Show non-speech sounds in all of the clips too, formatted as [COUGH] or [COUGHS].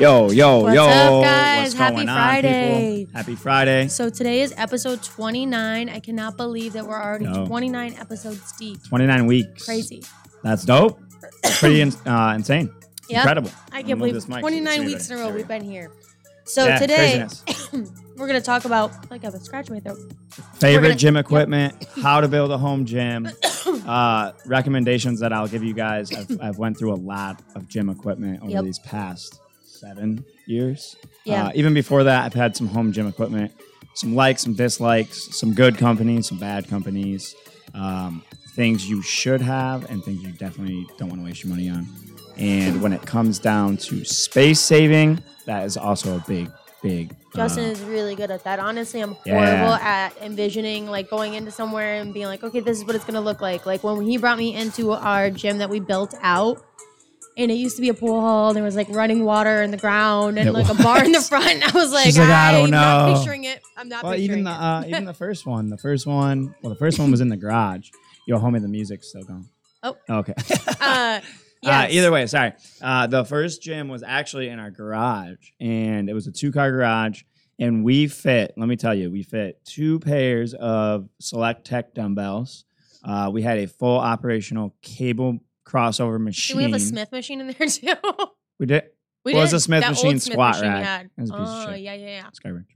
Yo, yo, What's yo. up, guys? What's Happy going on, Friday. people? Happy Friday. So today is episode 29. I cannot believe that we're already No. 29 episodes deep. 29 weeks. Crazy. That's dope. Pretty in, uh, insane. [COUGHS] Yep. Incredible. I can't believe this mic so you 29 weeks in a row we we've been here. So Yeah, today [COUGHS] we're going to talk about like I have a scratch in my throat. Favorite gonna- gym equipment, [COUGHS] how to build a home gym, uh, recommendations that I'll give you guys. I've, I've went through a lot of gym equipment over Yep. these past seven years. Yeah. Uh, even before that, I've had some home gym equipment, some likes, some dislikes, some good companies, some bad companies, um, things you should have, and things you definitely don't want to waste your money on. And when it comes down to space saving, that is also a big, big. Justin uh, is really good at that. Honestly, I'm Yeah. horrible at envisioning like going into somewhere and being like, okay, this is what it's gonna look like. Like when he brought me into our gym that we built out, and it used to be a pool hall. And there was like running water in the ground and It like a bar in the was. front. [LAUGHS] I was like, She's like, I don't I'm not picturing it. I'm not Well, picturing even the it. uh, even the first one, the first one, well, the first one was in the garage. Yo, homie, the music's still going. Oh. okay. uh, [LAUGHS] Uh, either way, sorry. Uh, the first gym was actually in our garage, and it was a two-car garage, and we fit. Let me tell you, we fit two pairs of SelectTech dumbbells. Uh, we had a full operational cable crossover machine. we have a Smith machine in there [LAUGHS] too? We did. we Well, did. a Smith That machine old Smith squat machine rack. It was a Oh yeah, yeah, yeah. Skyward.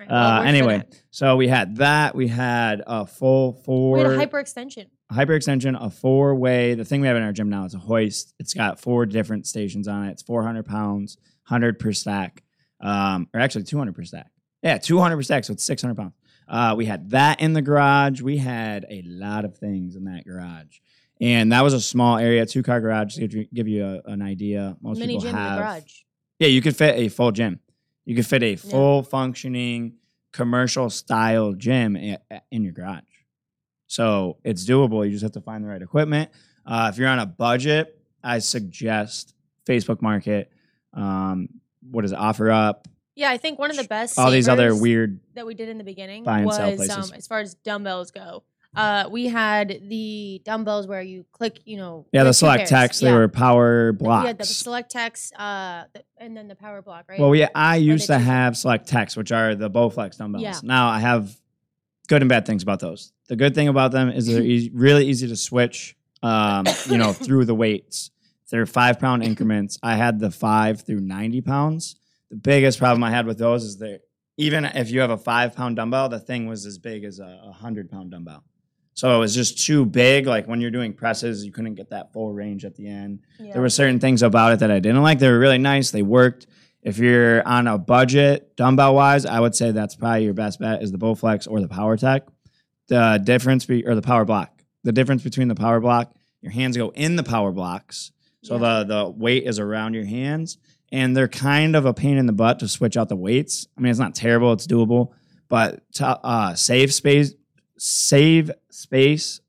Right, well, Uh, anyway, so we had that. We had a full four. we had a hyperextension. hyperextension, a four way. The thing we have in our gym now is a hoist. It's got four different stations on it. It's 400 pounds, 100 per stack, um, or actually 200 per stack. Yeah, 200 per stack, so it's 600 pounds. Uh, we had that in the garage. We had a lot of things in that garage. And that was a small area, two car garage. To give you, give you a, an idea, most Mini people gym in have. the garage. Yeah, you could fit a full gym. You could fit a full functioning commercial style gym in your garage. So it's doable. You just have to find the right equipment. Uh, if you're on a budget, I suggest Facebook Market. Um, what is it? OfferUp. Yeah, I think one of the best. All these other weird. that we did in the beginning buy and sell was um, as far as dumbbells go. Uh, we had the dumbbells where you click, you know, Yeah, the select pairs. text. They Yeah. were power We had the blocks. SelectTech, uh, th- and then the power block, right? Well, yeah, I used to have SelectTech, which are the Bowflex dumbbells. Yeah. Now I have good and bad things about those. The good thing about them is they're easy, really easy to switch. Um, you know, [COUGHS] through the weights. They're five pound increments. I had the five through ninety pounds. The biggest problem I had with those is that even if you have a five pound dumbbell, the thing was as big as a, a hundred pound dumbbell. So it was just too big. Like when you're doing presses, you couldn't get that full range at the end. Yeah. There were certain things about it that I didn't like. They were really nice. They worked. If you're on a budget, dumbbell wise, I would say that's probably your best bet is the Bowflex or the PowerTech. The difference be or the Power Block. The difference between the Power Block, your hands go in the Power Blocks, so Yeah. the the weight is around your hands, and they're kind of a pain in the butt to switch out the weights. I mean, it's not terrible; it's doable, but to uh, save space, save space.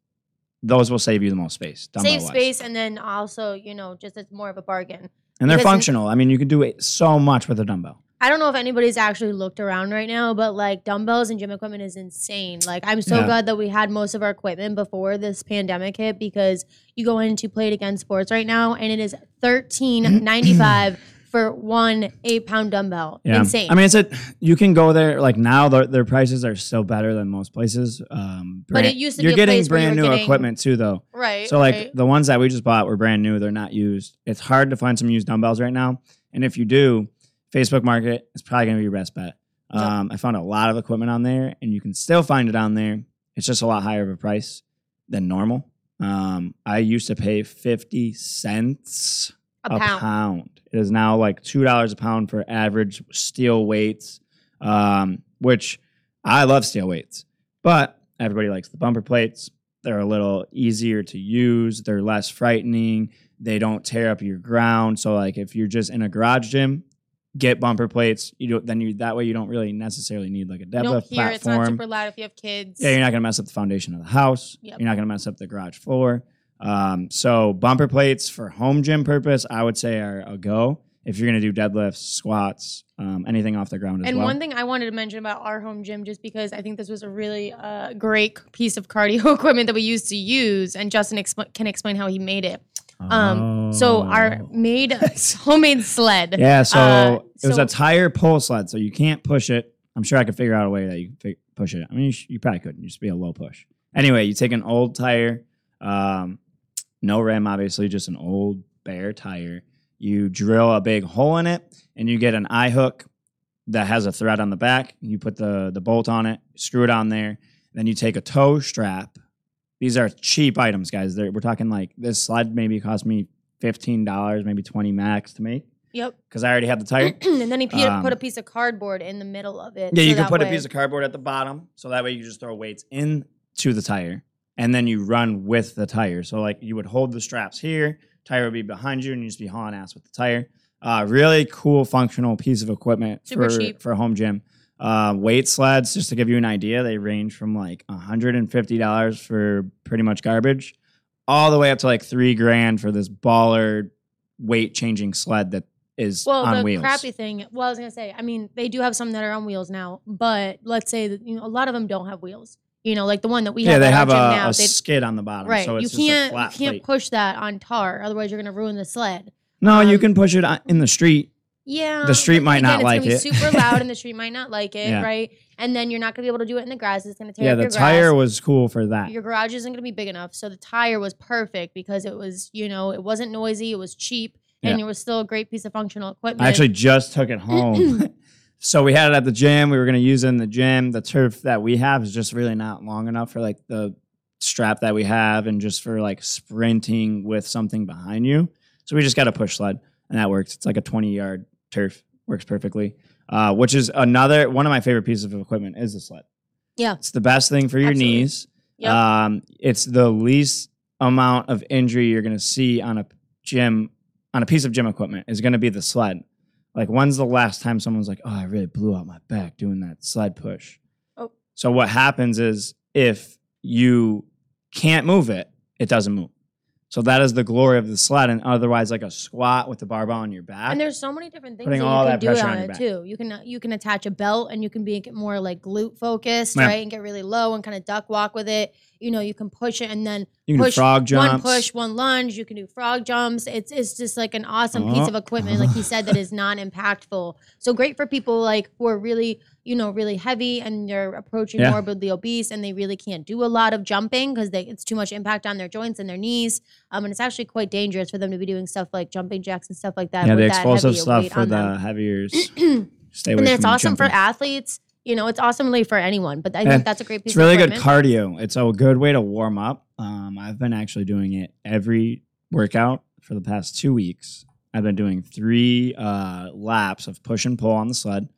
Those will save you the most space. save dumbbell-wise. space, and then also, you know, just it's more of a bargain. and they're Because- functional. I mean, you can do it so much with a dumbbell. I don't know if anybody's actually looked around right now, but like dumbbells and gym equipment is insane. Like I'm so Yeah. glad that we had most of our equipment before this pandemic hit because you go into Play It Again Sports right now and it is thirteen ninety five [CLEARS THROAT] for one eight pound dumbbell. Yeah, Insane. I mean, it's a you can go there. Like now, their, their prices are still better than most places. Um, But it used to you're be a getting place where you brand new getting- equipment too, though. right. So like right. the ones that we just bought were brand new. They're not used. It's hard to find some used dumbbells right now. And if you do, Facebook Market is probably going to be your best bet. Um, I found a lot of equipment on there, and you can still find it on there. It's just a lot higher of a price than normal. Um, I used to pay fifty cents a pound. It is now like two dollars a pound for average steel weights, um, which I love steel weights, but everybody likes the bumper plates. They're a little easier to use. They're less frightening. They don't tear up your ground. So like if you're just in a garage gym, get bumper plates. You do then you that way you don't really necessarily need like a deadlift You don't hear it's not super loud if you have kids. Yeah, you're not gonna mess up the foundation of the house. Yep. You're not gonna mess up the garage floor. Um, so bumper plates for home gym purpose, I would say are a go. If you're gonna do deadlifts, squats, um, anything off the ground as And well. one thing I wanted to mention about our home gym, just because I think this was a really uh, great piece of cardio [LAUGHS] equipment that we used to use, and Justin expl- can explain how he made it. Um, so our Oh. made [LAUGHS] homemade sled. Yeah, so Uh, it was so- a tire pull sled, so you can't push it. I'm sure I could figure out a way that you can fi- push it. I mean, you, sh- you probably couldn't. You just be a low push. Anyway, you take an old tire, um, no rim, obviously, just an old bare tire. You drill a big hole in it, and you get an eye hook that has a thread on the back. You put the the bolt on it, screw it on there. Then you take a tow strap. These are cheap items, guys. They're, we're talking like this sled maybe cost me fifteen dollars, maybe twenty max to make Yep. because I already had the tire. [CLEARS THROAT] and then he put, Um, put a piece of cardboard in the middle of it. Yeah, you can put a piece of cardboard at the bottom, so that way you just throw weights into the tire, and then you run with the tire. So like you would hold the straps here, tire would be behind you, and you just be hauling ass with the tire. Uh, really cool, functional piece of equipment Super for cheap. for home gym. Uh, weight sleds, just to give you an idea, they range from like hundred and fifty dollars for pretty much garbage, all the way up to like three grand for this baller weight changing sled that is Well, on the wheels. crappy thing. Well, I was gonna say. I mean, they do have some that are on wheels now, but let's say that you know a lot of them don't have wheels. You know, like the one that we yeah, have they at have a, now. a skid on the bottom, right. so it's you just a can't flat you can't plate. push that on tar, otherwise you're gonna ruin the sled. No, you um, can push it in the street. Yeah, The street might not like it. super loud, and the [LAUGHS] street might not like it, Yeah. right? And then you're not gonna be able to do it in the grass. It's gonna tear Yeah, the tire grass. was cool for that. Your garage isn't gonna be big enough, so the tire was perfect because it was, you know, it wasn't noisy, it was cheap, and Yeah. it was still a great piece of functional equipment. I actually just took it [CLEARS THROAT] home. So we had it at the gym. We were going to use it in the gym. The turf that we have is just really not long enough for like the strap that we have and just for like sprinting with something behind you. So we just got a push sled and that works. It's like a 20 yard turf, works perfectly. Uh, which is another one of my favorite pieces of equipment is the sled. Yeah. It's the best thing for your Absolutely. knees. Yep. Um, it's the least amount of injury you're going to see on a gym on a piece of gym equipment is going to be the sled. Like, when's the last time someone's like, "Oh, I really blew out my back doing that sled push"? Oh. So what happens is if you can't move it, it doesn't move. So that is the glory of the sled, and otherwise, like a squat with the barbell on your back. And there's so many different things Putting that all you that can do pressure on, on your it back. too. You can you can attach a belt and you can be more like glute focused, Yeah. right? And get really low and kind of duck walk with it. You know, you can push it and then you can push do frog jumps. one push, one lunge. You can do frog jumps. It's it's just like an awesome piece Oh. of equipment, like he said, that is [LAUGHS] non-impactful. So great for people like who are really you know really heavy and they're approaching Yeah. morbidly obese and they really can't do a lot of jumping because it's too much impact on their joints and their knees. Um, and it's actually quite dangerous for them to be doing stuff like jumping jacks and stuff like that. yeah, with the that explosive heavy stuff for the them. heaviers. [CLEARS THROAT] Stay away and it's awesome for athletes. You know, it's awesomely for anyone. But I think that's a great piece. It's really good cardio. It's a good way to warm up. Um, I've been actually doing it every workout for the past two weeks. I've been doing three uh, laps of push and pull on the sled.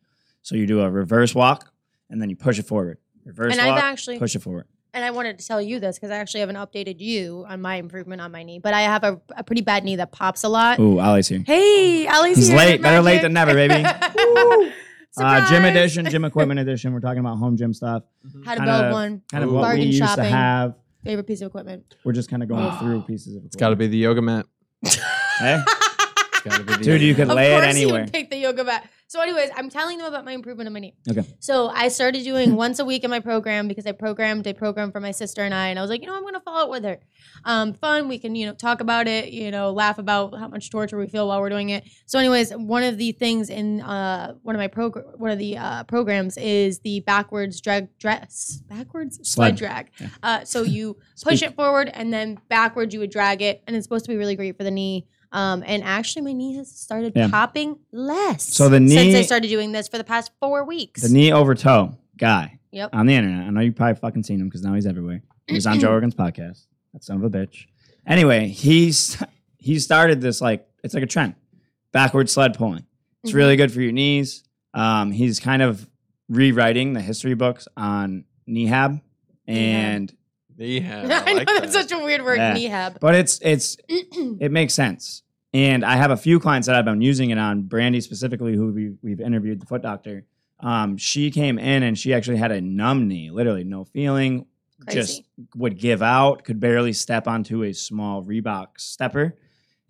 So you do a reverse walk and then you push it forward. Reverse And I've actually push it forward. and I wanted to tell you this because I actually haven't updated you on my improvement on my knee. But I have a, a pretty bad knee that pops a lot. Ooh, Ali's here. Hey, Ali's It's here. late. Better late than never, baby. [LAUGHS] Woo! Uh, gym edition, gym [LAUGHS] equipment edition. We're talking about home gym stuff. How to Kinda- build one. Kind of Ooh. what we Bargain used to have. Favorite piece of equipment. We're just kind of going Oh. through pieces of It's got to be the yoga mat. Hey? It's got to be the Dude, you yoga could lay it of course anywhere. you would pick the yoga mat. So, anyways, I'm telling them about my improvement on my knee. Okay. So I started doing [LAUGHS] once a week in my program because I programmed a program for my sister and I, and I was like, you know, I'm gonna follow it with her. Um, fun. We can, you know, talk about it. You know, laugh about how much torture we feel while we're doing it. So, anyways, one of the things in uh, one of my program, one of the uh, programs is the backwards drag dress backwards sled, Sled. drag. Yeah. Uh, so you [LAUGHS] push it forward and then backwards you would drag it, and it's supposed to be really great for the knee. Um, and actually, my knee has started Yeah. popping less. So the knee since I started doing this for the past four weeks. The knee over toe guy Yep. on the internet. I know you probably fucking seen him because now he's everywhere. He's on Joe [CLEARS THROAT] Rogan's podcast. That son of a bitch. Anyway, he's he started this like it's like a trend, backward sled pulling. It's Mhm. really good for your knees. Um, he's kind of rewriting the history books on knee hab and Knee-hab, [LAUGHS] I, I like know that. that's such a weird word, Yeah. knehab. but it's it's [CLEARS THROAT] it makes sense. And I have a few clients that I've been using it on. Brandy specifically, who we, we've interviewed, the foot doctor. Um, she came in and she actually had a numb knee, literally no feeling, just would give out, could barely step onto a small Reebok stepper.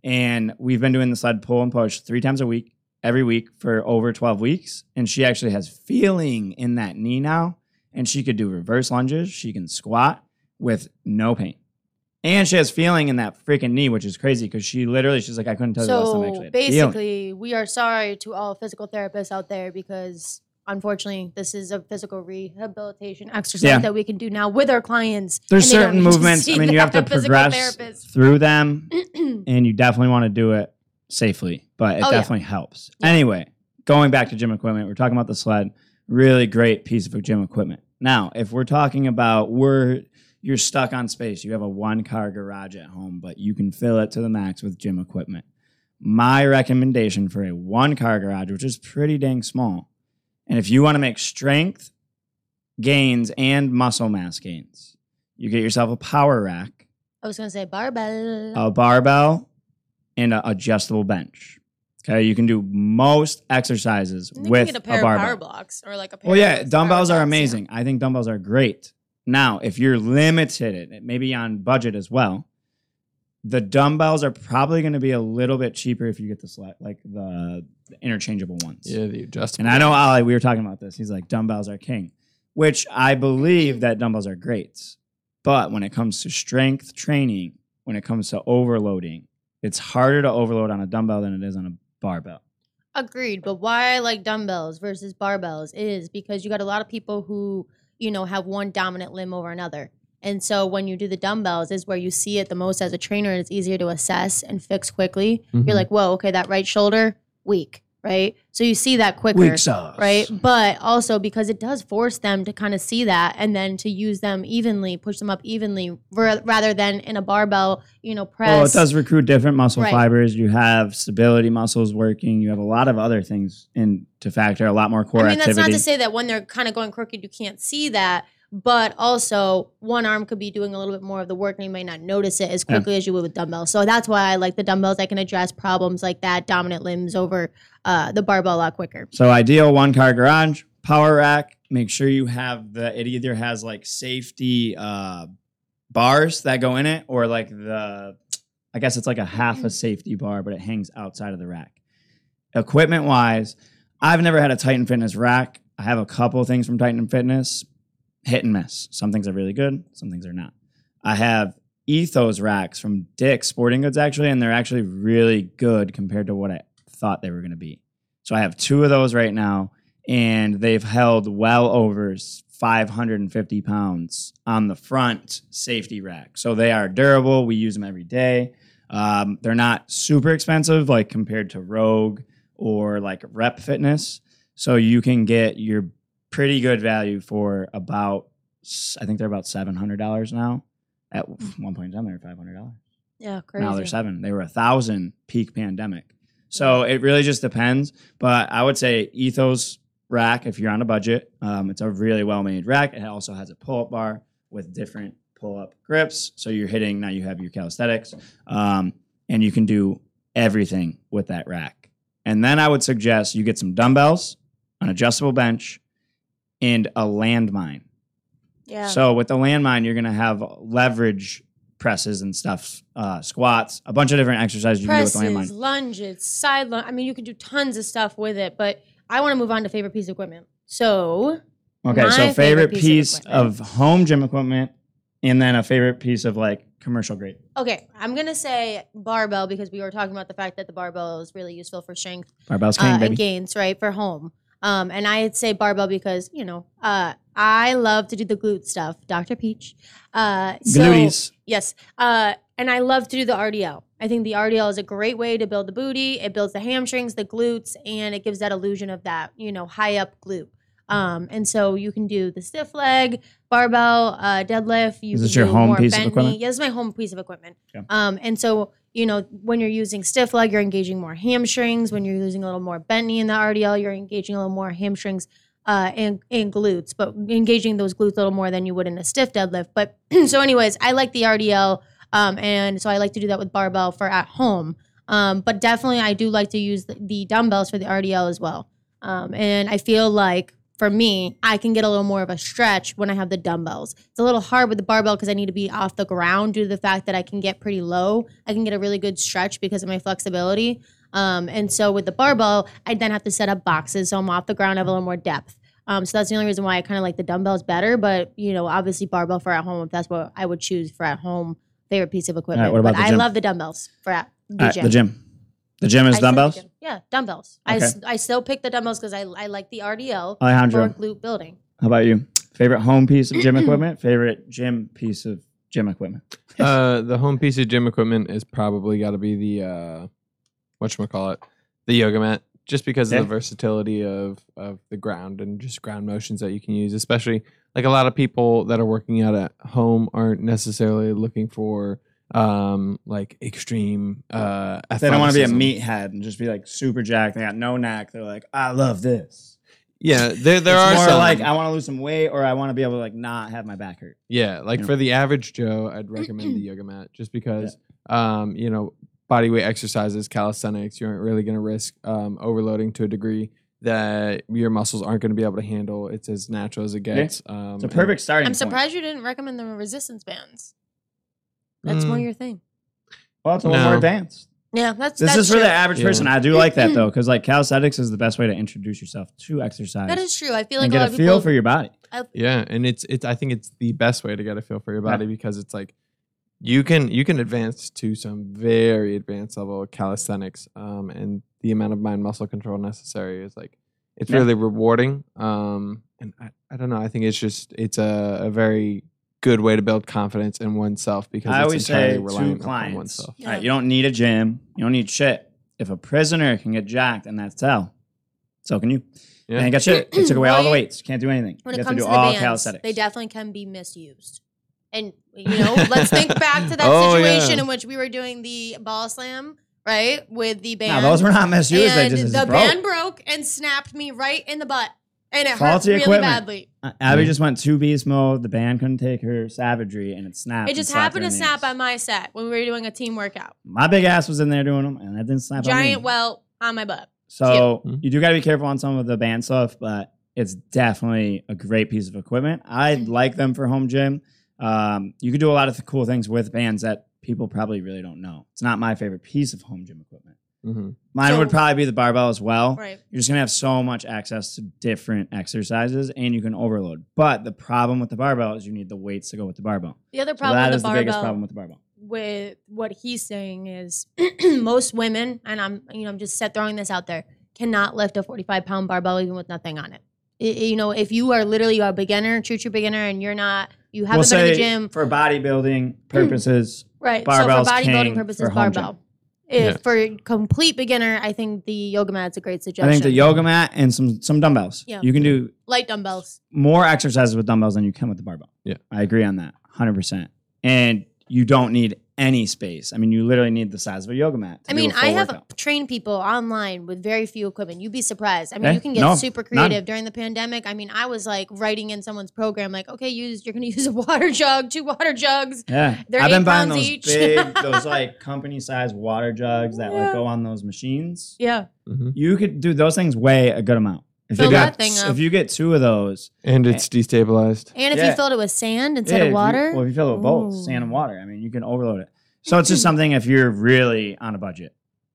And we've been doing the sled pull and push three times a week, every week for over 12 weeks. And she actually has feeling in that knee now. And she could do reverse lunges. She can squat with no pain. And she has feeling in that freaking knee, which is crazy because she literally, she's like, I couldn't tell you last time I actually So had feeling. basically, we are sorry to all physical therapists out there because unfortunately, this is a physical rehabilitation exercise Yeah. that we can do now with our clients. There's and they don't certain movements. I mean, you have to [LAUGHS] progress therapist. through them, [CLEARS THROAT] and you definitely want to do it safely, but it Oh, yeah. definitely helps. Yeah. Anyway, going back to gym equipment, we're talking about the sled. Really great piece of gym equipment. Now, if we're talking about we're you're stuck on space, you have a one car garage at home, but you can fill it to the max with gym equipment. My recommendation for a one car garage, which is pretty dang small, and if you want to make strength gains and muscle mass gains, you get yourself a power rack I was gonna say barbell. a barbell, and an adjustable bench. Okay, you can do most exercises with you get a a, pair of power blocks or like a pair Well, yeah, dumbbells are blocks, yeah. amazing. I think dumbbells are great. Now, if you're limited, it, maybe on budget as well, the dumbbells are probably going to be a little bit cheaper if you get the select, like the, the interchangeable ones. Yeah, the adjustable. And I know Ali, we were talking about this. He's like, dumbbells are king, which I believe that dumbbells are great. But when it comes to strength training, when it comes to overloading, it's harder to overload on a dumbbell than it is on a barbell. Agreed. But why I like dumbbells versus barbells is because you got a lot of people who, you know, have one dominant limb over another. And so when you do the dumbbells is where you see it the most as a trainer and it's easier to assess and fix quickly. Mhm. You're like, whoa, okay, that right shoulder, weak, right? So you see that quicker. sauce. Right. But also because it does force them to kind of see that and then to use them evenly, push them up evenly ra- rather than in a barbell, you know, press. Well, it does recruit different muscle Right. fibers. You have stability muscles working. You have a lot of other things in to factor. A lot more core activity. I mean, that's not to say that when they're kind of going crooked, you can't see that. But also, one arm could be doing a little bit more of the work, and you may not notice it as Yeah. quickly as you would with dumbbells. So that's why I like the dumbbells. I can address problems like that, dominant limbs over uh, the barbell a lot quicker. So ideal one car garage, power rack. Make sure you have the it either has like safety uh bars that go in it or like the I guess it's like a half a safety bar, but it hangs outside of the rack. Equipment wise, I've never had a Titan Fitness rack. I have a couple things from Titan Fitness, hit and miss. Some things are really good, some things are not. I have Ethos racks from Dick's Sporting Goods actually, and they're actually really good compared to what I thought they were going to be. So I have two of those right now, and they've held well over 550 pounds on the front safety rack. So they are durable. We use them every day. Um, they're not super expensive, like compared to Rogue or like Rep Fitness. So you can get your pretty good value for about, I think they're about $700 now. At one point in time, they were $500. Yeah, crazy. Now they're seven. They were a thousand peak pandemic. So it really just depends. But I would say Ethos rack if you're on a budget. Um, it's a really well made rack. It also has a pull up bar with different pull up grips. So you're hitting now. You have your calisthenics, um, and you can do everything with that rack. And then I would suggest you get some dumbbells, an adjustable bench, and a landmine. Yeah. So with the landmine, you're gonna have leverage presses and stuff, uh, squats, a bunch of different exercises you Presses, can do with the landmine. lunges, side lunge. I mean, you can do tons of stuff with it, but I want to move on to favorite piece of equipment. So, Okay, so favorite favorite piece piece, of of, home gym equipment, and then a favorite piece of like commercial grade. okay, I'm going to say barbell because we were talking about the fact that the barbell is really useful for strength Barbell's uh, king, and gains, right, for home. Um, and I'd say barbell because, you know, uh, I love to do the glute stuff, Dr. Peach. Uh, so. Yes. Uh, and I love to do the RDL. I think the RDL is a great way to build the booty. It builds the hamstrings, the glutes, and it gives that illusion of that, you know, high up glute. Um, and so you can do the stiff leg, barbell, uh, deadlift. You Is this your home piece of equipment? Yeah, this is my home piece of equipment. Yeah. Um, and so you know when you're using stiff leg, you're engaging more hamstrings. When you're using a little more bent knee in the RDL, you're engaging a little more hamstrings uh, and and glutes, but engaging those glutes a little more than you would in a stiff deadlift. But [CLEARS THROAT] so, anyways, I like the RDL, um, and so I like to do that with barbell for at home. Um, but definitely, I do like to use the, the dumbbells for the RDL as well. Um, and I feel like for me, I can get a little more of a stretch when I have the dumbbells. It's a little hard with the barbell because I need to be off the ground due to the fact that I can get pretty low. I can get a really good stretch because of my flexibility. Um, and so with the barbell, I then have to set up boxes so I'm off the ground, I have a little more depth. Um, so that's the only reason why I kind of like the dumbbells better. But you know, obviously barbell for at home, if that's what I would choose for at home favorite piece of equipment. what about but the I love the dumbbells for at the right, gym. the gym. The gym I is still dumbbells. Pick it. Yeah, dumbbells. I, Okay. s- I still pick the dumbbells because I, I like the RDL for glute building. how about you? Favorite home piece of gym [CLEARS THROAT] equipment? Favorite gym piece of gym equipment? uh, the home piece of gym equipment is probably got to be the uh, what call it, the yoga mat, just because Yeah. of the versatility of of the ground and just ground motions that you can use. Especially like a lot of people that are working out at home aren't necessarily looking for um like extreme uh They don't want to be a meathead and just be like super jacked. They got no neck. They're like, I love this. yeah there there it's are more some like I want to lose some weight or I want to be able to like not have my back hurt. Yeah, like You know? for the average Joe, I'd recommend the [CLEARS THROAT] yoga mat just because, um, you know, body weight exercises, calisthenics, you aren't really going to risk um, overloading to a degree that your muscles aren't going to be able to handle. It's as natural as it gets. Um, It's a and- perfect starting. I'm point. surprised you didn't recommend the resistance bands. That's more Mm. your thing. Well, it's a little No. more advanced. Yeah, that's This that's is for the average Yeah. person. I do like that [CLEARS THROAT] though, because like calisthenics is the best way to introduce yourself to exercise That is true. I feel like and a get lot a of feel people. for your body. Yeah, and it's it's. I think it's the best way to get a feel for your Yeah. body because it's like you can you can advance to some very advanced level of calisthenics, um, and the amount of mind muscle control necessary is like it's Yeah. really rewarding. Um, and I, I don't know. I think it's just it's a, a very good way to build confidence in oneself because I it's always entirely say to reliant upon clients, oneself. Yeah. all right, you don't need a gym. You don't need shit. If a prisoner can get jacked and that's hell, so can you. Yeah. And get shit. [CLEARS THROAT] They took away all the weights. Can't do anything. when you it have to comes to, the all bands, calisthenics. they definitely can be misused. And you know, let's think [LAUGHS] back to that Oh, situation yeah. in which we were doing the ball slam, right, with the band. no, those were not misused. They and just, the broke. band broke and snapped me right in the butt, and it hurt Faulty really equipment. badly. Uh, Abby Yeah. just went two beast mode. The band couldn't take her savagery, and it snapped. It and just slapped happened her to in the snap ass. on my set when we were doing a team workout. My big ass was in there doing them, and that didn't snap. on Giant me. welt on my butt. So Cute. you do got to be careful on some of the band stuff, but it's definitely a great piece of equipment. I like them for home gym. Um, you could do a lot of th- cool things with bands that people probably really don't know. It's not my favorite piece of home gym equipment. Mhm. Mine So- would probably be the barbell as well. Right. You're just gonna have so much access to different exercises, and you can overload. But the problem with the barbell is you need the weights to go with the barbell. The other So problem that with is the the, biggest problem with the barbell. with what he's saying is [CLEARS THROAT] most women, and I'm you know I'm just set throwing this out there, cannot lift a 45 pound barbell even with nothing on it. I- you know, if you are literally a beginner, true true beginner, and you're not, you haven't we'll been in the gym, for bodybuilding [CLEARS THROAT] purposes. right? So for bodybuilding king purposes, for barbell. gym. If Yeah. for complete beginner, I think the yoga mat's a great suggestion. I think the yoga mat and some some dumbbells. Yeah. You can do light dumbbells. more exercises with dumbbells than you can with the barbell. Yeah. I agree on that 100%. And you don't need any space. I mean, you literally need the size of a yoga mat. I mean, full I have workout. trained people online with very few equipment. You'd be surprised. I mean, Yeah, you can get no, super none. creative during the pandemic. I mean, I was like writing in someone's program, like, okay, use you're going [LAUGHS] to use a water jug, two water jugs. Yeah, They're I've been buying those each. big, [LAUGHS] those like company size water jugs that Yeah. like go on those machines. Yeah, Mhm. You could do those things weigh a good amount. If Fill you that got, thing if you get two of those, And it's destabilized. and if Yeah. you filled it with sand instead yeah, of if you- water, well, if you fill it with both Ooh. sand and water, I mean, you can overload it. So it's just something if you're really on a budget.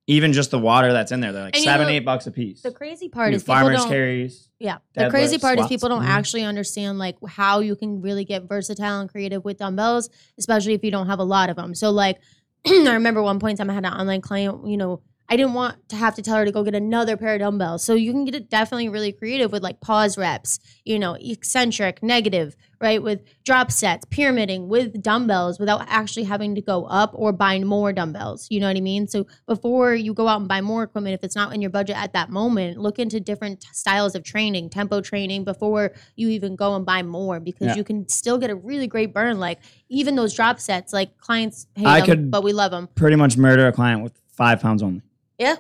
Even just the water that's in there, they're like And you seven, know, eight bucks a piece. the crazy part You is do people farmers don't. carries. Yeah. The crazy deadlifts, part is squats. people don't Mhm. actually understand like how you can really get versatile and creative with dumbbells, especially if you don't have a lot of them. So like [CLEARS THROAT] I remember one point in time I had an online client, you know, I didn't want to have to tell her to go get another pair of dumbbells. So you can get it definitely really creative with like pause reps, you know, eccentric, negative, right? With drop sets, pyramiding with dumbbells without actually having to go up or buy more dumbbells. You know what I mean? So before you go out and buy more equipment, if it's not in your budget at that moment, look into different styles of training, tempo training before you even go and buy more because Yeah. you can still get a really great burn. Like even those drop sets, like clients hate I them, could- but we love them. Pretty much murder a client with five pounds only. Yeah.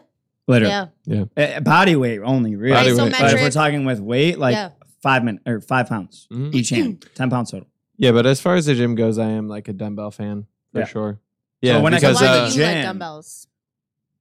Literally. Yeah. Uh, body weight only, really. Body But weight. if we're Isometric. talking with weight, like Yeah. five min or five pounds Mhm. each hand, [CLEARS THROAT] ten pounds total. Yeah, but as far as the gym goes, I am like a dumbbell fan for Yeah. sure. So Yeah, when it because comes to Why the uh, do you like gym- dumbbells?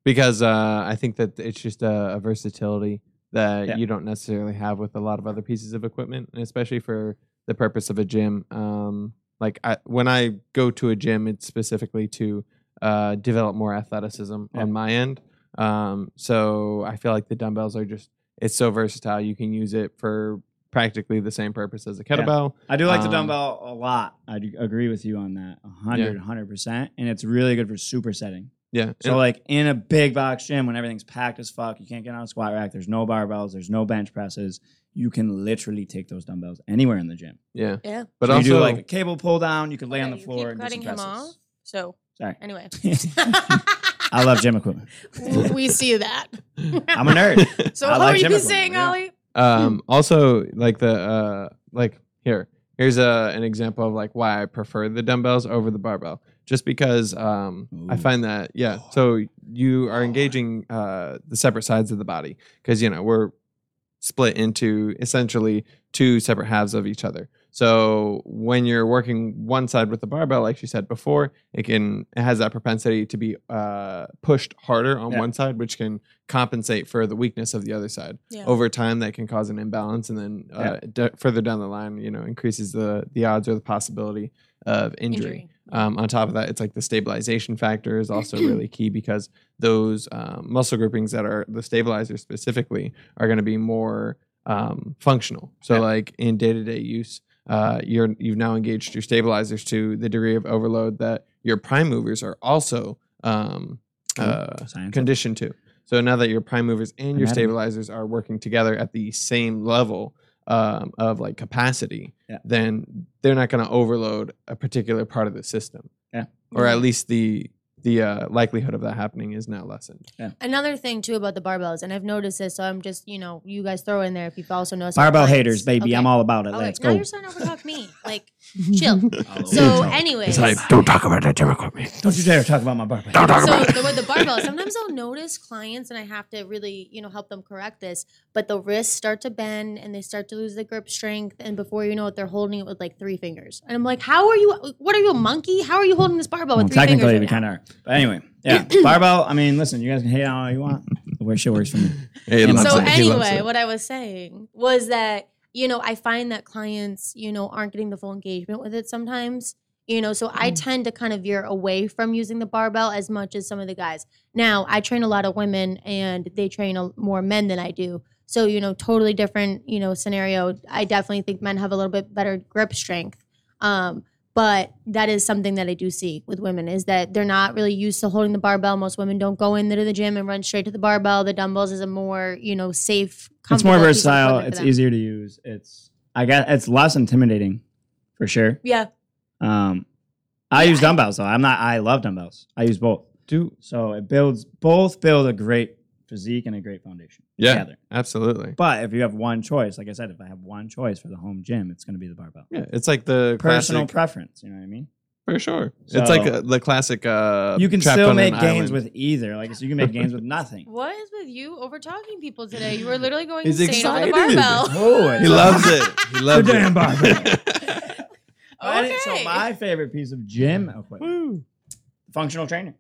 because uh, I think that it's just a, a versatility that Yeah. you don't necessarily have with a lot of other pieces of equipment, and especially for the purpose of a gym. Um, like I, when I go to a gym, it's specifically to uh, develop more athleticism Yeah. on my end. Um, so I feel like the dumbbells are just it's so versatile. You can use it for practically the same purpose as a kettlebell. I do like the Um, dumbbell a lot. I agree with you on that. 100, 100%. And it's really good for supersetting. Yeah. So, and- like in a big box gym when everything's packed as fuck, you can't get on a squat rack, there's no barbells, there's no bench presses. You can literally take those dumbbells anywhere in the gym. yeah. Yeah. But so also you do like a cable pull down, you could lay on the Okay, you floor keep and do cutting some him presses. off. So Sorry. anyway, [LAUGHS] [LAUGHS] I love gym equipment. we see that. [LAUGHS] I'm a nerd. So I how like are you gym be equipment, saying, yeah. Ollie? um also like the uh like here here's a an example of like why i prefer the dumbbells over the barbell just because um i find that yeah so you are engaging uh the separate sides of the body because you know we're split into essentially two separate halves of each other so when you're working one side with the barbell like she said before it can it has that propensity to be uh pushed harder on Yeah. one side which can compensate for the weakness of the other side Yeah. over time that can cause an imbalance and then uh, d- further down the line you know increases the the odds or the possibility of injury, Um, on top of that it's like the stabilization factor is also [CLEARS THROAT] really key because those um, muscle groupings that are the stabilizers specifically are going to be more um, functional so Yeah. like in day-to-day use uh, you're you've now engaged your stabilizers to the degree of overload that your prime movers are also um, uh, conditioned to. So now that your prime movers and your stabilizers are working together at the same level um, of like capacity, Yeah. then they're not going to overload a particular part of the system. Yeah. Or at least the the uh, likelihood of that happening is now lessened. Another thing too about the barbells, and I've noticed this, so I'm just you know you guys throw in there if you've also noticed. Barbell clients. haters, baby. Okay. I'm all about it. Okay, Let's now go. you're starting to overtalk me. Like, [LAUGHS] chill. All So, over. anyways, don't talk about that gym equipment. don't you dare talk about my barbell. so the, with the [LAUGHS] barbell, sometimes I'll notice clients, and I have to really, you know, help them correct this. But the wrists start to bend, and they start to lose the grip strength, and before you know it, they're holding it with like three fingers. And I'm like, how are you? What are you, a monkey? How are you holding this barbell Well, with three technically, fingers? we right kind of are. But anyway, yeah, [CLEARS THROAT] barbell. I mean, listen, you guys can hate on all you want. The way shit works for me. Hey, he So loves So. He loves anyway, it. what I was saying was that you know I find that clients you know aren't getting the full engagement with it sometimes. You know, so I tend to kind of veer away from using the barbell as much as some of the guys. Now, I train a lot of women and they train a, more men than I do. So, you know, totally different, you know, scenario. I definitely think men have a little bit better grip strength. Um, but that is something that I do see with women is that they're not really used to holding the barbell. Most women don't go into the gym and run straight to the barbell. The dumbbells is a more, you know, safe. It's more comfortable piece of versatile. It's easier to use. It's I guess it's less intimidating, for sure. Yeah. Um, I Yeah, use dumbbells though. I'm not. I love dumbbells. I use both. Do So it builds both build a great physique and a great foundation yeah, together. absolutely. But if you have one choice, like I said, if I have one choice for the home gym, it's going to be the barbell. Yeah, it's like the Personal classic, preference. You know what I mean? for sure. So- it's like uh, the classic. Uh, you can still make gains island. with either. Like so, you can make gains with nothing. [LAUGHS] What is with you over talking people today? You were literally going He's insane over the excited. barbell. [LAUGHS] Oh, He loves it. He loves The damn it. barbell. [LAUGHS] okay. So my favorite piece of gym equipment, functional trainer.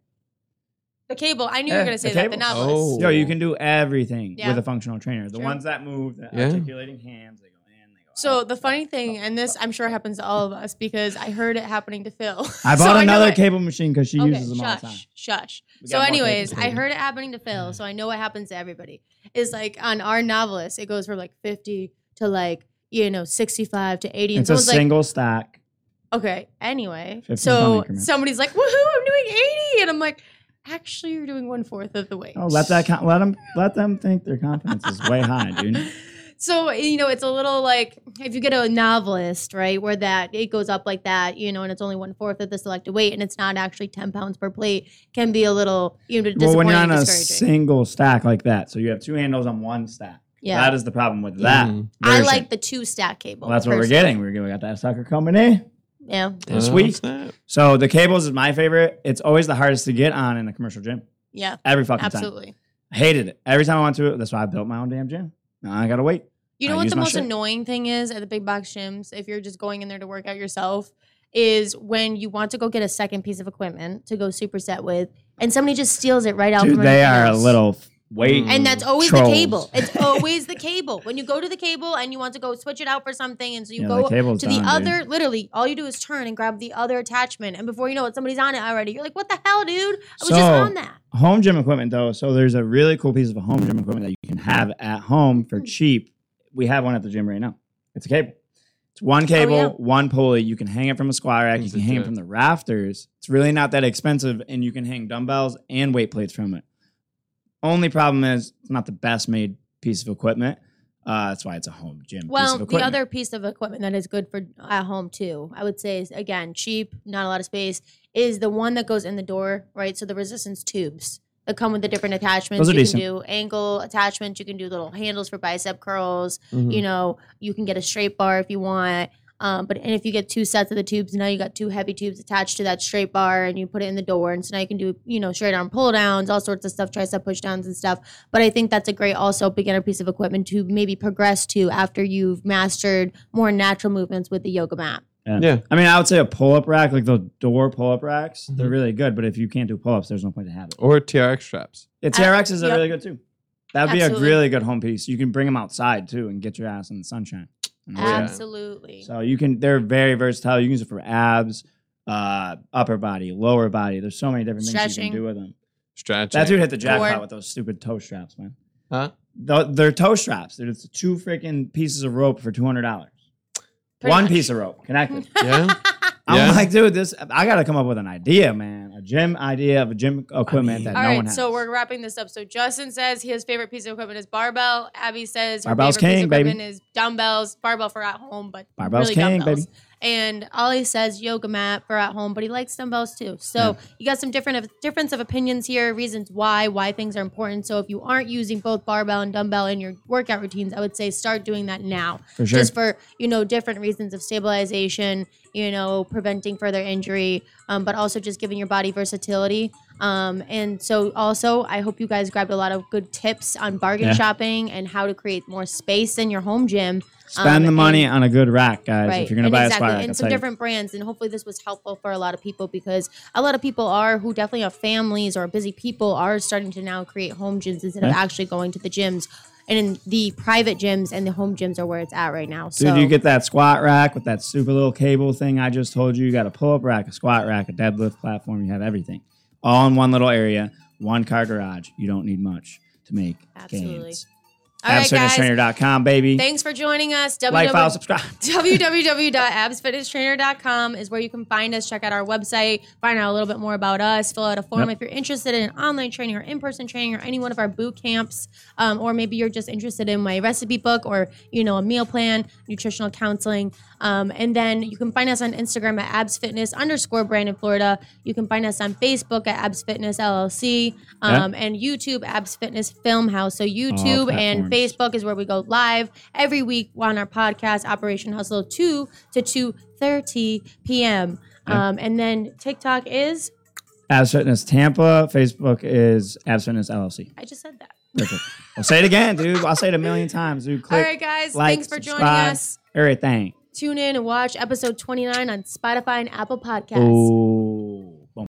The cable. I knew you Yeah, were going to the say that. The cable. Nautilus. Oh. Yo, you can do everything Yeah. with a functional trainer. The True. ones that move, the Yeah. articulating hands, they go in, they go So out. the funny thing, and this I'm sure happens to all of us because I heard it happening to Phil. [LAUGHS] I So bought know another it- cable machine because she Okay, uses them all the time. shush, shush. We So, got more anyways, cables. I heard it happening to Phil, so I know what happens to everybody. Is like on our Nautilus, it goes from like 50 to like you know 65 to 80, and It's a someone's like, single stack. okay, anyway. 15 pound So increments. somebody's like, woohoo, I'm doing 80, and I'm like, actually, you're doing one fourth of the weight. Oh, let that con- let them let them think their confidence is way high, dude. [LAUGHS] So you know, it's a little like if you get a Nautilus, right, where that it goes up like that, you know, and it's only one fourth of the selected weight, and it's not actually ten pounds per plate, can be a little you know Well, disappointing, when you're on a single stack like that, so you have two handles on one stack. yeah, That is the problem with that. Mhm. I like the two stack cable. Well, that's what we're getting. We're we got that sucker coming in. Yeah, Oh, uh, Sweet. So the cables is my favorite. It's always the hardest to get on in a commercial gym. yeah, Every fucking time. absolutely. I hated it. Every time I went to it, that's why I built my own damn gym. Now I gotta wait. You know I what use the my most shit. annoying thing is at the big box gyms, if you're just going in there to work out yourself, is when you want to go get a second piece of equipment to go superset with, and somebody just steals it right out Dude, from they underneath are a else. little weight. And that's always Trolls. the cable. It's [LAUGHS] always the cable. When you go to the cable and you want to go switch it out for something, and so you Yeah, go the cable's to the done, dude. other, literally, all you do is turn and grab the other attachment, and before you know it, somebody's on it already. You're like, "What the hell, dude? I was just on that." home gym equipment though. So there's a really cool piece of home gym equipment that you can have at home for Hmm. cheap. We have one at the gym right now. It's a cable. It's one cable, yeah. one pulley. You can hang it from a squat rack. You can a hang it from the rafters. It's really not that expensive, and you can hang dumbbells and weight plates from it. Only problem is it's not the best made piece of equipment. Uh, that's why it's a home gym. piece Well, of the other piece of equipment that is good for at home too, I would say is again cheap, not a lot of space, is the one that goes in the door, right? So the resistance tubes that come with the different attachments. Those are you decent. can do ankle attachments. You can do little handles for bicep curls. Mhm. You know, you can get a straight bar if you want. Um, but and if you get two sets of the tubes, now you got two heavy tubes attached to that straight bar, and you put it in the door, and so now you can do you know straight arm pull downs, all sorts of stuff, tricep push downs and stuff. But I think that's a great also beginner piece of equipment to maybe progress to after you've mastered more natural movements with the yoga mat. Yeah. I mean, I would say a pull up rack, like the door pull up racks, they're Mhm. really good. But if you can't do pull ups, there's no point to have it. Or TRX straps. The TRX is yep. really good too. That'd be a really good home piece. You can bring them outside too and get your ass in the sunshine. And yeah. Absolutely. So you can, they're very versatile. You can use it for abs, uh, upper body, lower body. There's so many different things you Stretching. can do with them. Stretching. That dude hit the jackpot Core. with those stupid toe straps, man. Huh? Th- They're toe straps. They're just two freaking pieces of rope for two hundred dollars. Pretty One much. piece of rope connected. [LAUGHS] Yeah. I'm Yeah. like, dude, this. I got to come up with an idea, man. A gym idea of a gym equipment mean- that All no right, one has. so we're wrapping this up. So Justin says his favorite piece of equipment is barbell. Abby says her Barbell's favorite piece king, of baby. is dumbbells. Barbell for at home, but Barbell's really king, dumbbells. baby. And Ollie says yoga mat for at home, but he likes dumbbells too. So you got some different of, difference of opinions here, reasons why why things are important. So if you aren't using both barbell and dumbbell in your workout routines, I would say start doing that now for sure. just for you know different reasons of stabilization you know preventing further injury um, but also just giving your body versatility um, and so also i hope you guys grabbed a lot of good tips on bargain Yeah. shopping and how to create more space in your home gym Spend um, the money and- on a good rack, guys. Right. If you're gonna buy exactly. a rack, and some different brands. And hopefully this was helpful for a lot of people because a lot of people are who definitely have families or busy people are starting to now create home gyms instead of actually going to the gyms. And in the private gyms and the home gyms are where it's at right now. So Dude, you get that squat rack with that super little cable thing I just told you. You got a pull up rack, a squat rack, a deadlift platform. You have everything all in one little area, one car garage. You don't need much to make Absolutely. All right, guys. AbsFitnessTrainer.com, baby. Thanks for joining us. like, follow, subscribe. [LAUGHS] [LAUGHS] www.absfitnesstrainer.com is where you can find us. Check out our website, find out a little bit more about us, fill out a form Yep. if you're interested in online training or in-person training or any one of our boot camps, um, or maybe you're just interested in my recipe book or you know a meal plan, nutritional counseling. Um, and then you can find us on Instagram at absfitness underscore Brandon Florida. You can find us on Facebook at Abs Fitness LLC um, and YouTube Abs Fitness Film House. So YouTube and. Facebook is where we go live every week on our podcast Operation Hustle 2 to 2:30 p.m. Yeah. Um, and then TikTok is Abs Fitness Tampa. Facebook is Abs Fitness LLC. I just said that. Perfect. I'll say it again, dude. I'll say it a million times, dude. Click All right, guys. like, thanks for joining subscribe. us. everything. Tune in and watch episode 29 on Spotify and Apple Podcasts. Oh.